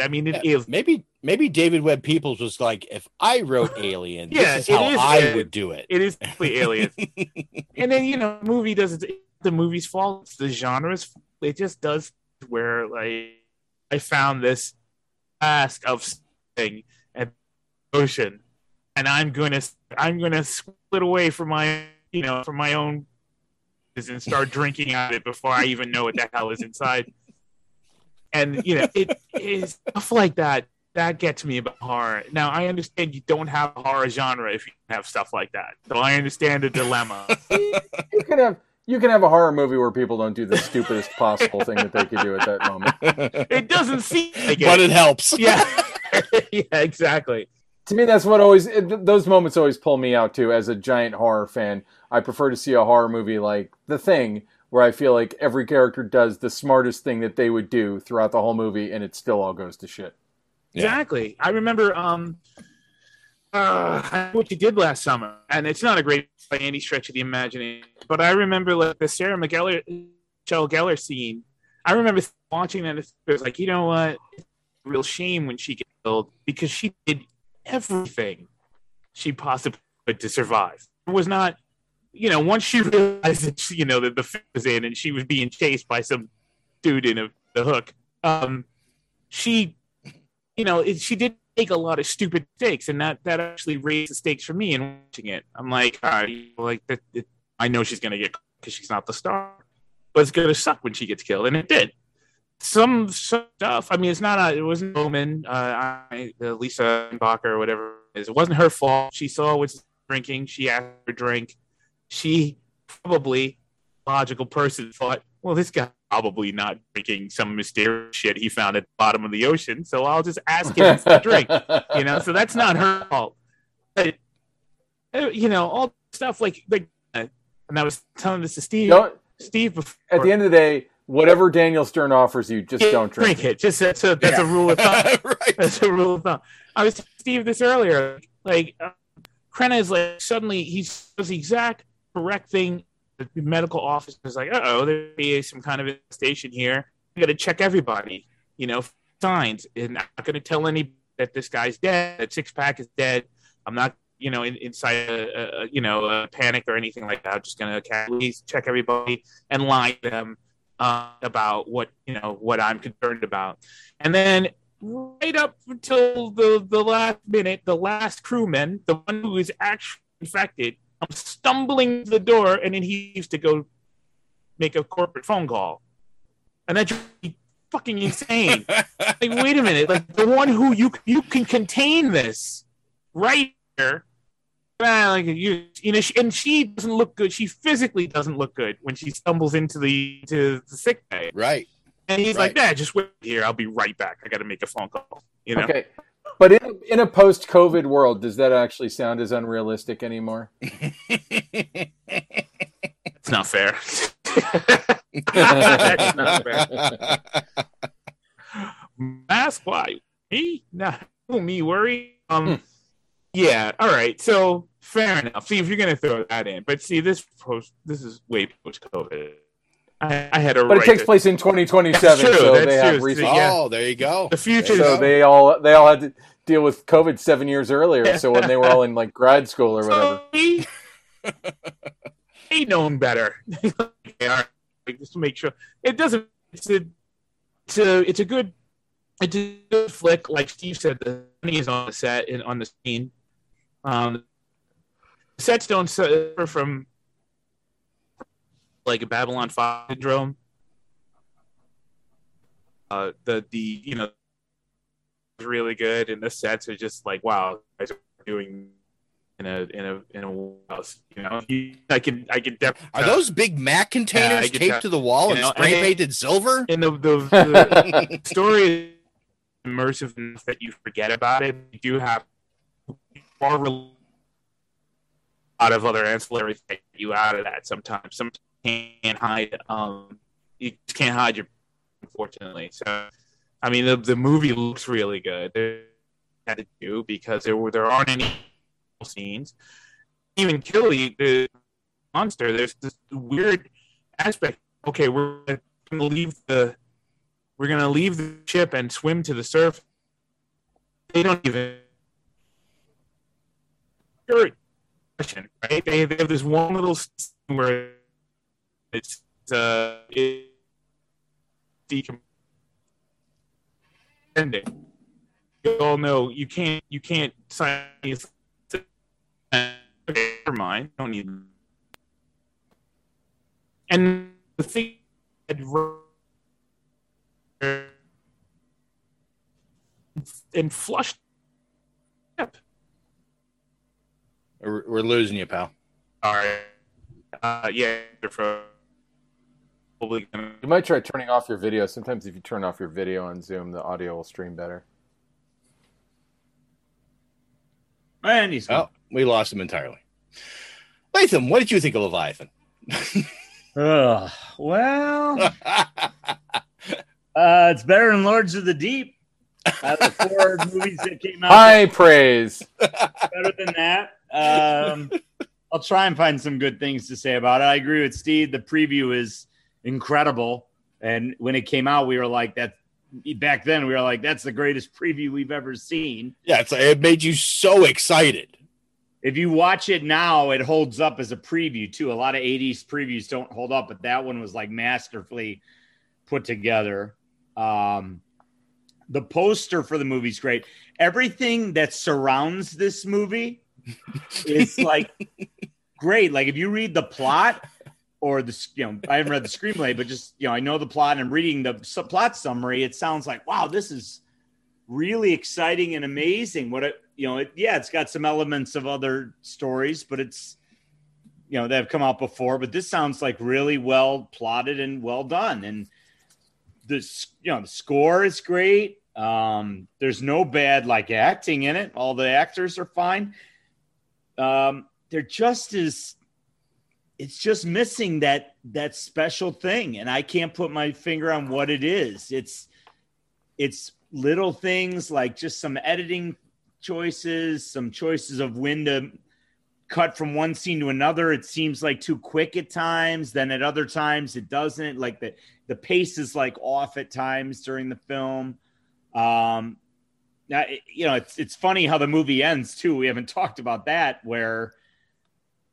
I mean, it is Maybe maybe David Webb Peoples was like, if I wrote Alien, Yeah, this is how I Alien. would do it. It is definitely aliens. and then you know, the movie doesn't. the movie's fault. It's the genre's. It just does where like I found this ask of something at the ocean, and I'm gonna I'm gonna split away from my you know from my own and start drinking out of it before I even know what the hell is inside. And you know, it is stuff like that that gets me about horror. Now I understand you don't have a horror genre if you have stuff like that. So I understand the dilemma. You can have you can have a horror movie where people don't do the stupidest possible thing that they could do at that moment. it doesn't seem like it. But it helps. Yeah. yeah, exactly. To me, that's what always it- those moments always pull me out too. As a giant horror fan, I prefer to see a horror movie like The Thing, where I feel like every character does the smartest thing that they would do throughout the whole movie, and it still all goes to shit. Exactly. I remember um uh what you did last summer. And it's not a great by any stretch of the imagination. But I remember like the Sarah McGellar Michelle Gellar scene. I remember watching that. It was like, you know what? Real shame when she gets killed because she did everything she possibly could to survive. It was not, you know, once she realized that she, you know that the film was in and she was being chased by some dude in a the hook. Um, she, you know, it, she did take a lot of stupid mistakes, and that that actually raised the stakes for me in watching it. I'm like, all right, like that. I know she's gonna get because she's not the star, but it's gonna suck when she gets killed, and it did. Some, stuff. I mean, it's not a. It wasn't Bowman. Uh, I, uh, Lisa Bacher or whatever it is. It wasn't her fault. She saw what's drinking. She asked for a drink. She probably logical person thought, well, this guy probably not drinking some mysterious shit he found at the bottom of the ocean, so I'll just ask him for a drink. You know, so that's not her fault. But uh, you know, all stuff like like, and I was telling this to Steve. Don't- Steve, before, At the end of the day, whatever Daniel Stern offers you, just don't drink, drink it. Just that's a that's a rule of thumb. That's a rule of thumb. I was telling Steve this earlier. Like, uh, Crenna is like suddenly he does the exact correct thing. The medical officer is like, "Uh oh, there is some kind of infestation here. I got to check everybody. You know, signs, and I'm not going to tell any that this guy's dead. That six pack is dead. I'm not." You know, in, inside a, a you know a panic or anything like that. I'm just gonna casually check everybody and lie to them uh, about what you know what I'm concerned about, and then right up until the the last minute, the last crewman, the one who is actually infected, I'm stumbling to the door, and then he used to go make a corporate phone call, and that's fucking insane. like, wait a minute, like the one who you you can contain this right here. Ah, like you, you know, she, and she doesn't look good. She physically doesn't look good when she stumbles into the to the sick bay. Right. And he's like, Right. "Nah, just wait here. I'll be right back. I got to make a phone call." You know. Okay. But in, in a post COVID world, does that actually sound as unrealistic anymore? It's not fair. That's not fair. Mask? Why? Me? Nah, me worry. Um, yeah. All right. So fair enough. See if you're gonna throw that in, but see this post. This is way post COVID. I, I had a. But it takes to- place in 2027, That's true, so that's they have true. recent. Yeah. Oh, there you go. The future. So they all they all had to deal with COVID seven years earlier. So when they were all in like grad school or whatever. he he known better. Okay, all right, just to make sure it doesn't. It's a, it's a, it's a good, it's a good flick. Like Steve said, the money is on the set and on the scene. Um, sets don't suffer from like a Babylon Five syndrome. Uh, the the you know is really good, and the sets are just like wow, guys are doing in a in a in a house. You know, I can I can definitely Are those Big Mac containers taped to the wall and spray painted silver? And the the, the story is immersive enough that you forget about it. You do have far a lot of other ancillary things you out of that sometimes. Some can't hide. Um, you can't hide your unfortunately. So, I mean, the the movie looks really good. They had to do because there were there aren't any scenes. Even Killy, the monster, there's this weird aspect. Okay, we're gonna leave the we're gonna leave the ship and swim to the surface. They don't even. Right? They, they have this one little where it's uh it decom- ending. You all know you can't you can't sign. Never mind. Don't need. And the thing and flushed. We're, we're losing you, pal. All right. Uh, yeah, they're probably gonna. You might try turning off your video. Sometimes if you turn off your video on Zoom, the audio will stream better. And he's Oh, we lost him entirely. Latham, what did you think of Leviathan? Ugh, well, uh, it's better than Lords of the Deep. Out of the four movies that came out, High praise. better than that. Um, I'll try and find some good things to say about it. I agree with Steve. The preview is incredible, and when it came out, we were like, "That." Back then, we were like, "That's the greatest preview we've ever seen." Yeah, it's, it made you so excited. If you watch it now, it holds up as a preview too. A lot of 80s previews don't hold up, but that one was like masterfully put together. Um, the poster for the movie's great. Everything that surrounds this movie is like great. Like if you read the plot or the you know I haven't read the screenplay, but just you know I know the plot and I'm reading the plot summary. It sounds like wow, this is really exciting and amazing. What it you know, it, yeah, it's got some elements of other stories, but it's you know that have come out before. But this sounds like really well plotted and well done. And this you know the score is great. Um, there's no bad like acting in it. All the actors are fine. Um, they're just as it's just missing that that special thing, and I can't put my finger on what it is. It's it's little things like just some editing choices, some choices of when to cut from one scene to another. It seems like too quick at times. Then at other times it doesn't. Like the the pace is like off at times during the film. Um, now you know it's it's funny how the movie ends too. We haven't talked about that where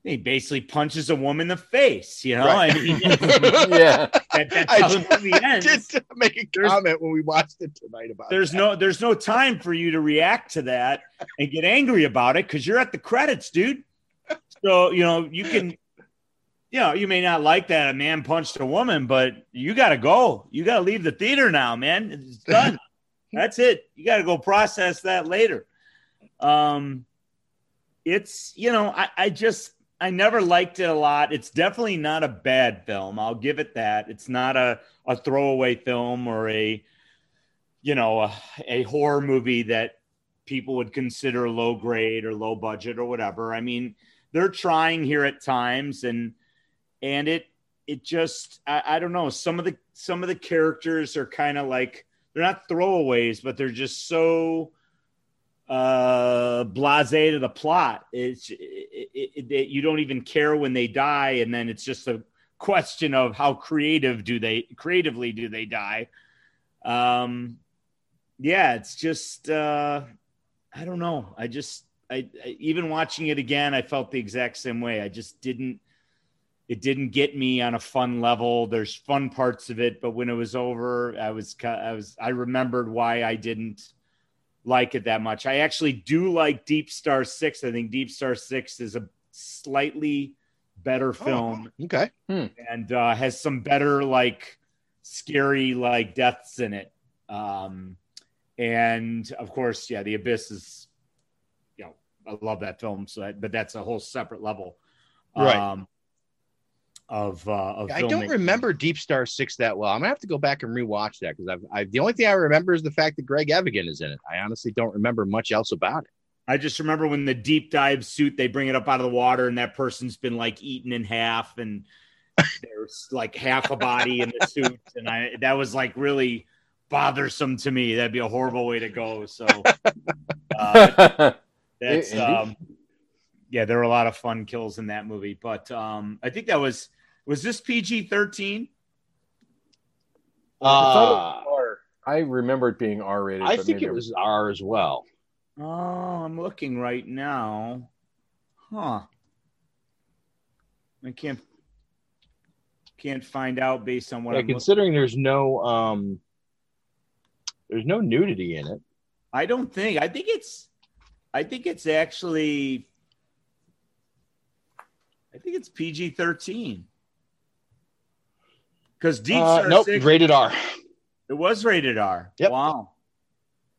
he basically punches a woman in the face. You know, Right. I mean, Yeah. that, that's how the movie ends. I did make a comment when we watched it tonight about there's no there's no time for you to react to that and get angry about it because you're at the credits, dude. So you know you can you know, you may not like that a man punched a woman, but you got to go. You got to leave the theater now, man. It's done. That's it. You got to go process that later. Um, it's you know, I, I just I never liked it a lot. It's definitely not a bad film. I'll give it that. It's not a a throwaway film or a you know a, a horror movie that people would consider low grade or low budget or whatever. I mean, they're trying here at times and and it it just I, I don't know some of the some of the characters are kind of like they're not throwaways but they're just so uh blase to the plot. It's it, it, it, you don't even care when they die and then it's just a question of how creative do they creatively do they die. Um yeah it's just uh i don't know. I just I, I even watching it again i felt the exact same way. I just didn't it didn't get me on a fun level. There's fun parts of it, but when it was over, I was I was I remembered why I didn't like it that much. I actually do like Deep Star 6. I think Deep Star 6 is a slightly better film. Oh, okay. Hmm. And uh, has some better like scary like deaths in it. Um and of course, yeah, The Abyss is you know, I love that film so that, but that's a whole separate level. Right. Um of uh of I don't remember Deep Star Six that well. I'm gonna have to go back and rewatch that because I've, I've the only thing I remember is the fact that Greg Evigan is in it. I honestly don't remember much else about it. I just remember when the deep dive suit they bring it up out of the water and that person's been like eaten in half and there's like half a body in the suit and I that was like really bothersome to me. That'd be a horrible way to go. So uh, that's um yeah, there were a lot of fun kills in that movie, but um I think that was was this PG thirteen? I Uh, was R. I remember it being R rated. I think it was R as well. Oh, I'm looking right now. Huh. I can't can't find out based on what Yeah, I'm looking. considering there's no um, there's no nudity in it. I don't think. I think it's I think it's actually I think it's PG thirteen. Because Deep Uh, Star nope, Six rated R. it was rated R. Yep. Wow.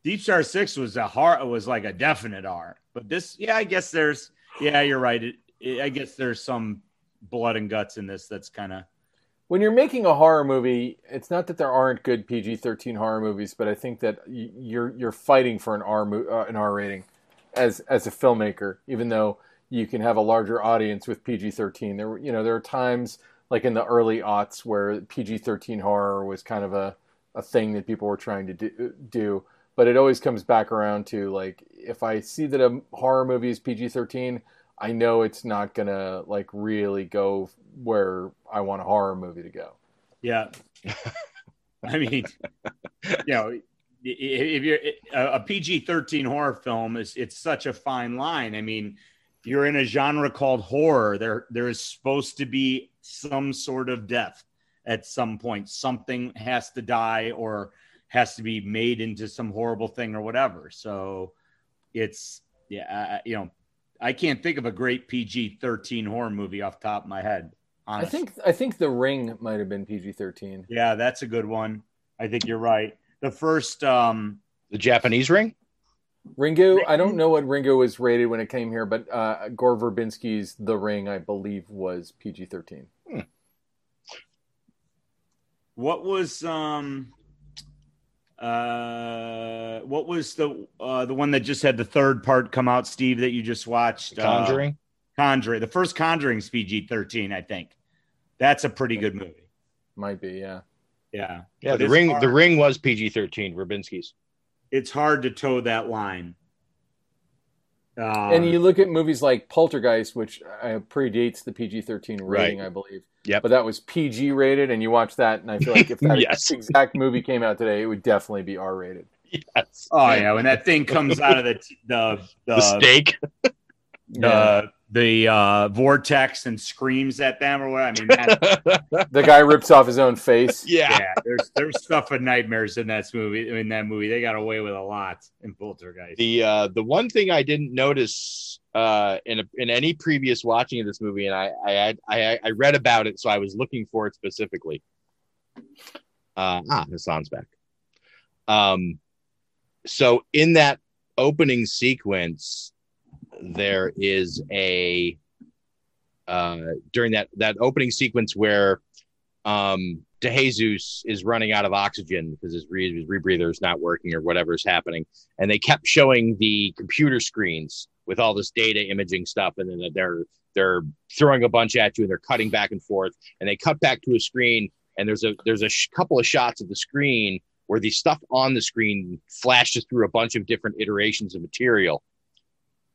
Deep Star Six was a hard was like a definite R. But this, yeah, I guess there's yeah, you're right. It, it, I guess there's some blood and guts in this that's kind of when you're making a horror movie, it's not that there aren't good PG-13 horror movies, but I think that you're you're fighting for an R mo- uh, an R rating as as a filmmaker, even though you can have a larger audience with PG-13. There were you know there are times like in the early aughts where PG-13 horror was kind of a a thing that people were trying to do, do. But it always comes back around to like if I see that a horror movie is PG-13, I know it's not gonna like really go where I want a horror movie to go. Yeah. I mean, you know, if you're a PG 13 horror film is it's such a fine line. I mean, you're in a genre called horror. There there is supposed to be some sort of death at some point. Something has to die or has to be made into some horrible thing or whatever. So it's yeah, I- you know, I can't think of a great PG 13 horror movie off the top of my head. I think I think The Ring might have been PG thirteen. Yeah, that's a good one. I think you're right. The first, um, The Japanese ring. Ringu, I don't know what Ringu was rated when it came here, but uh, Gore Verbinski's The Ring, I believe, was PG thirteen. what was, um, uh, what was the uh, the one that just had the third part come out, Steve, that you just watched? Uh, Conjuring. Conjuring. The first Conjuring's PG thirteen, I think. That's a pretty good movie. Might be, yeah. Yeah, Yeah, But the ring. hard- The ring was PG thirteen. Verbinski's. It's hard to toe that line. Um, and you look at movies like Poltergeist, which uh, predates the PG thirteen rating, Right. I believe. Yeah, But that was PG rated, and you watch that, and I feel like if that Yes. exact movie came out today, it would definitely be R rated. Yes. oh yeah, when that thing comes out of the the the, The steak. the the uh, vortex and screams at them or what. I mean, that, the guy rips off his own face. Yeah. yeah, there's there's stuff of nightmares in that movie. In that movie, they got away with a lot in Poltergeist. The uh, the one thing I didn't notice uh, in a, in any previous watching of this movie, and I I, had- I I read about it, so I was looking for it specifically. Uh, ah, Hassan's back. Um, so in that opening sequence, there is a uh, during that that opening sequence where um DeJesus is running out of oxygen because his, re- his rebreather is not working or whatever is happening. And they kept showing the computer screens with all this data imaging stuff, and then they're they're throwing a bunch at you and they're cutting back and forth. And they cut back to a screen, and there's a there's a sh- couple of shots of the screen where the stuff on the screen flashes through a bunch of different iterations of material.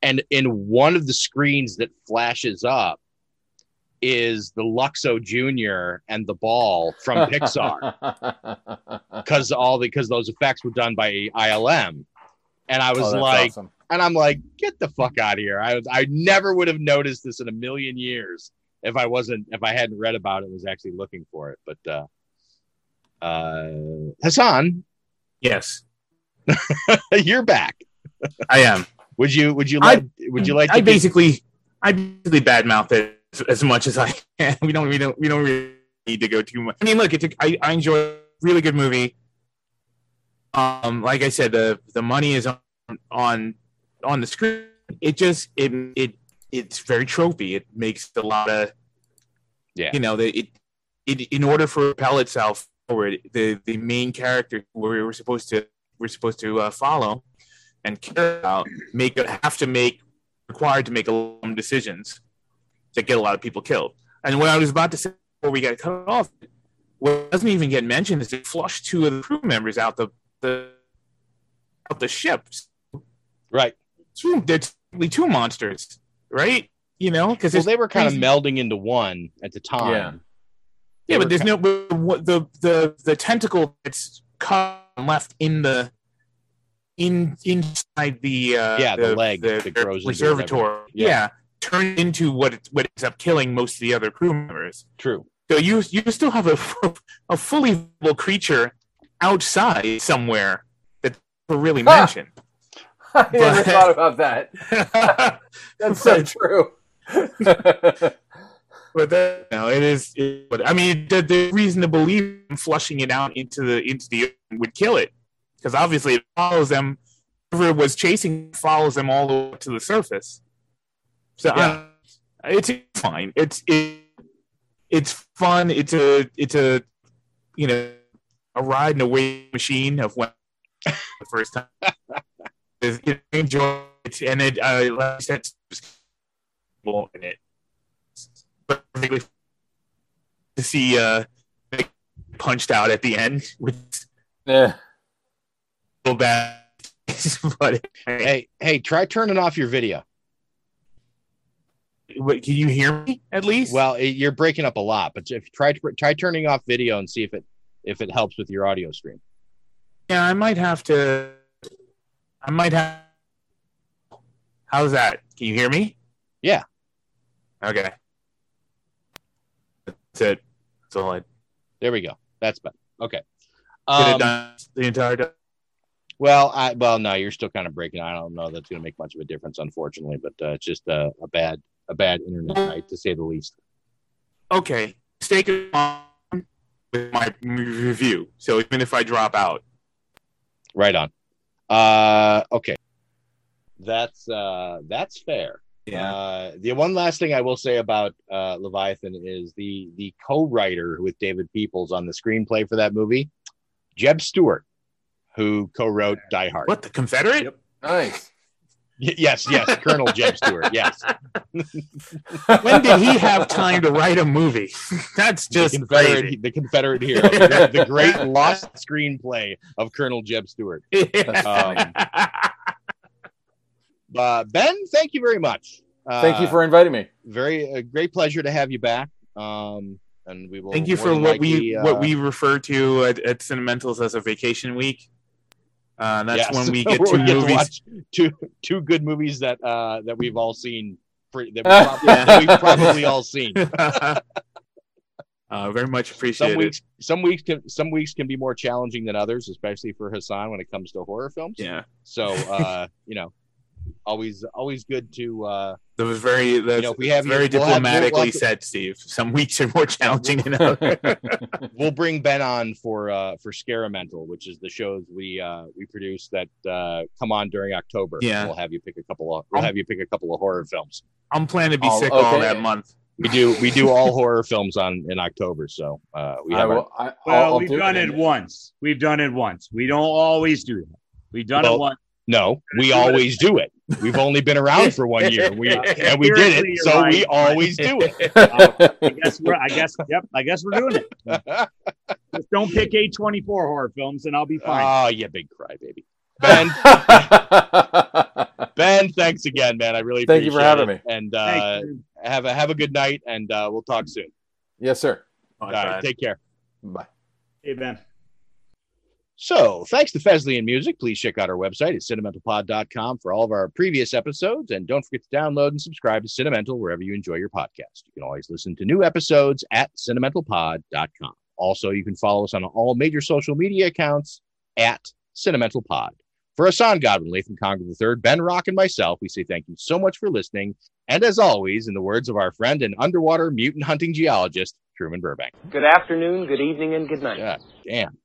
And in one of the screens that flashes up is the Luxo Junior and the ball from Pixar because all the because those effects were done by ILM, and I was Oh, like, awesome. and I'm like, get the fuck out of here! I I never would have noticed this in a million years if I wasn't if I hadn't read about it and was actually looking for it. But uh, uh, Hassan, Yes, you're back. I am. Would you would you I- like would you like I to be- basically, I basically badmouth it as, as much as I can. We don't, we don't, we don't really need to go too much. I mean, look, I a, I, I enjoy really good movie. Um, like I said, the the money is on on on the screen. It just it it it's very trophy. It makes a lot of yeah. You know, the, it it in order for it propel itself forward, the the main character we were supposed to we're supposed to uh, follow and care about make have to make required to make a lot of decisions that get a lot of people killed. And what I was about to say before we got cut off, what doesn't even get mentioned is they flush two of the crew members out the the out the ship. Right. Two, they're technically two monsters, right? You know, because well, they were kind of melding into one at the time. Yeah. They Yeah, but there's ki- no but what the the the tentacle that's cut and left in the in inside the uh, Yeah, the leg that grows into reservoir. Yeah. Yeah. turned into what it, what ends up killing most of the other crew members. True. So you you still have a a fully viable creature outside somewhere that never really mentioned. I never thought about that. That's so true. But that, no, it is. It, but I mean, the, the reason to believe flushing it out into the into the ocean would kill it, because obviously it follows them. Whoever was chasing follows them all the way to the surface. So Yeah. I- it's fine. It's it, it's fun. It's a it's a you know a ride in a wave machine of when the first time. Is- you enjoy it, and it uh, like I said, in it perfectly to see uh punched out at the end with yeah. Bad. But hey hey try turning off your video. Wait, can you hear me at least? Well it, you're breaking up a lot but if try try turning off video and see if it if it helps with your audio stream. Yeah i might have to i might have how's that? Can you hear me? Yeah. Okay. That's it. That's all i there we go. That's better. Okay. Um, done the entire time. Well i well no you're still kind of breaking i don't know that's going to make much of a difference unfortunately but uh, it's just a, a bad a bad internet night to say the least. Okay stake it on with my review so even if i drop out. Right on. Uh okay. That's uh that's fair. Yeah. uh the one last thing i will say about uh leviathan is the the co-writer with david peoples on the screenplay for that movie jeb stuart who co-wrote die hard what the confederate Nice. Y- yes yes colonel jeb stuart yes when did he have time to write a movie that's just the confederate, crazy. the confederate hero the, the great lost screenplay of colonel jeb stuart um, uh, ben thank you very much uh, Thank you for inviting me. very a great pleasure to have you back. Um, and we will. Thank you for than what we likely, uh, what we refer to at, at Cinementals as a vacation week. Uh, that's yes, when we get two we to movies. watch two two good movies that uh, that we've all seen pre- that, we probably, that we've probably all seen. uh, very much appreciated. Some weeks, some weeks can some weeks can be more challenging than others, especially for Hassan when it comes to horror films. Yeah. So uh, you know, always always good to. Uh, That was very that's, you know, we have you- very we'll have- we'll diplomatically have to- said, Steve. Some weeks are more challenging than others. we'll bring Ben on for uh, for Scaramental, which is the shows we uh, we produce that uh, come on during October. Yeah. we'll have you pick a couple of we'll have you pick a couple of horror films. I'm planning to be Oh, sick all that month. We do we do all horror films on in October, so uh, we I have our, will, I, I'll- Well, I'll we've do done it once. We've done it once. We don't always do that. We've done Well, it once. No, we always do it. We've only been around for one year, we and we did it, so right, we but- always do it. I guess we're. I guess. Yep. I guess we're doing it. Just don't pick A twenty four horror films, and I'll be fine. Oh, you big crybaby. Ben, Ben, thanks again, man. I really Thank you for appreciate having it. me. And uh, have a have a good night, and uh, we'll talk soon. yes, sir. All right, take care. Bye. Hey Ben. So, thanks to Fesley and Music. Please check out our website at cinementalpod.com for all of our previous episodes. And don't forget to download and subscribe to Cinemental wherever you enjoy your podcast. You can always listen to new episodes at cinementalpod.com. Also, you can follow us on all major social media accounts at cinementalpod. For Hassan Godwin, Latham Conger III, Ben Rock, and myself, we say thank you so much for listening. And as always, in the words of our friend and underwater mutant hunting geologist, Truman Burbank. Good afternoon, good evening, and good night. God damn.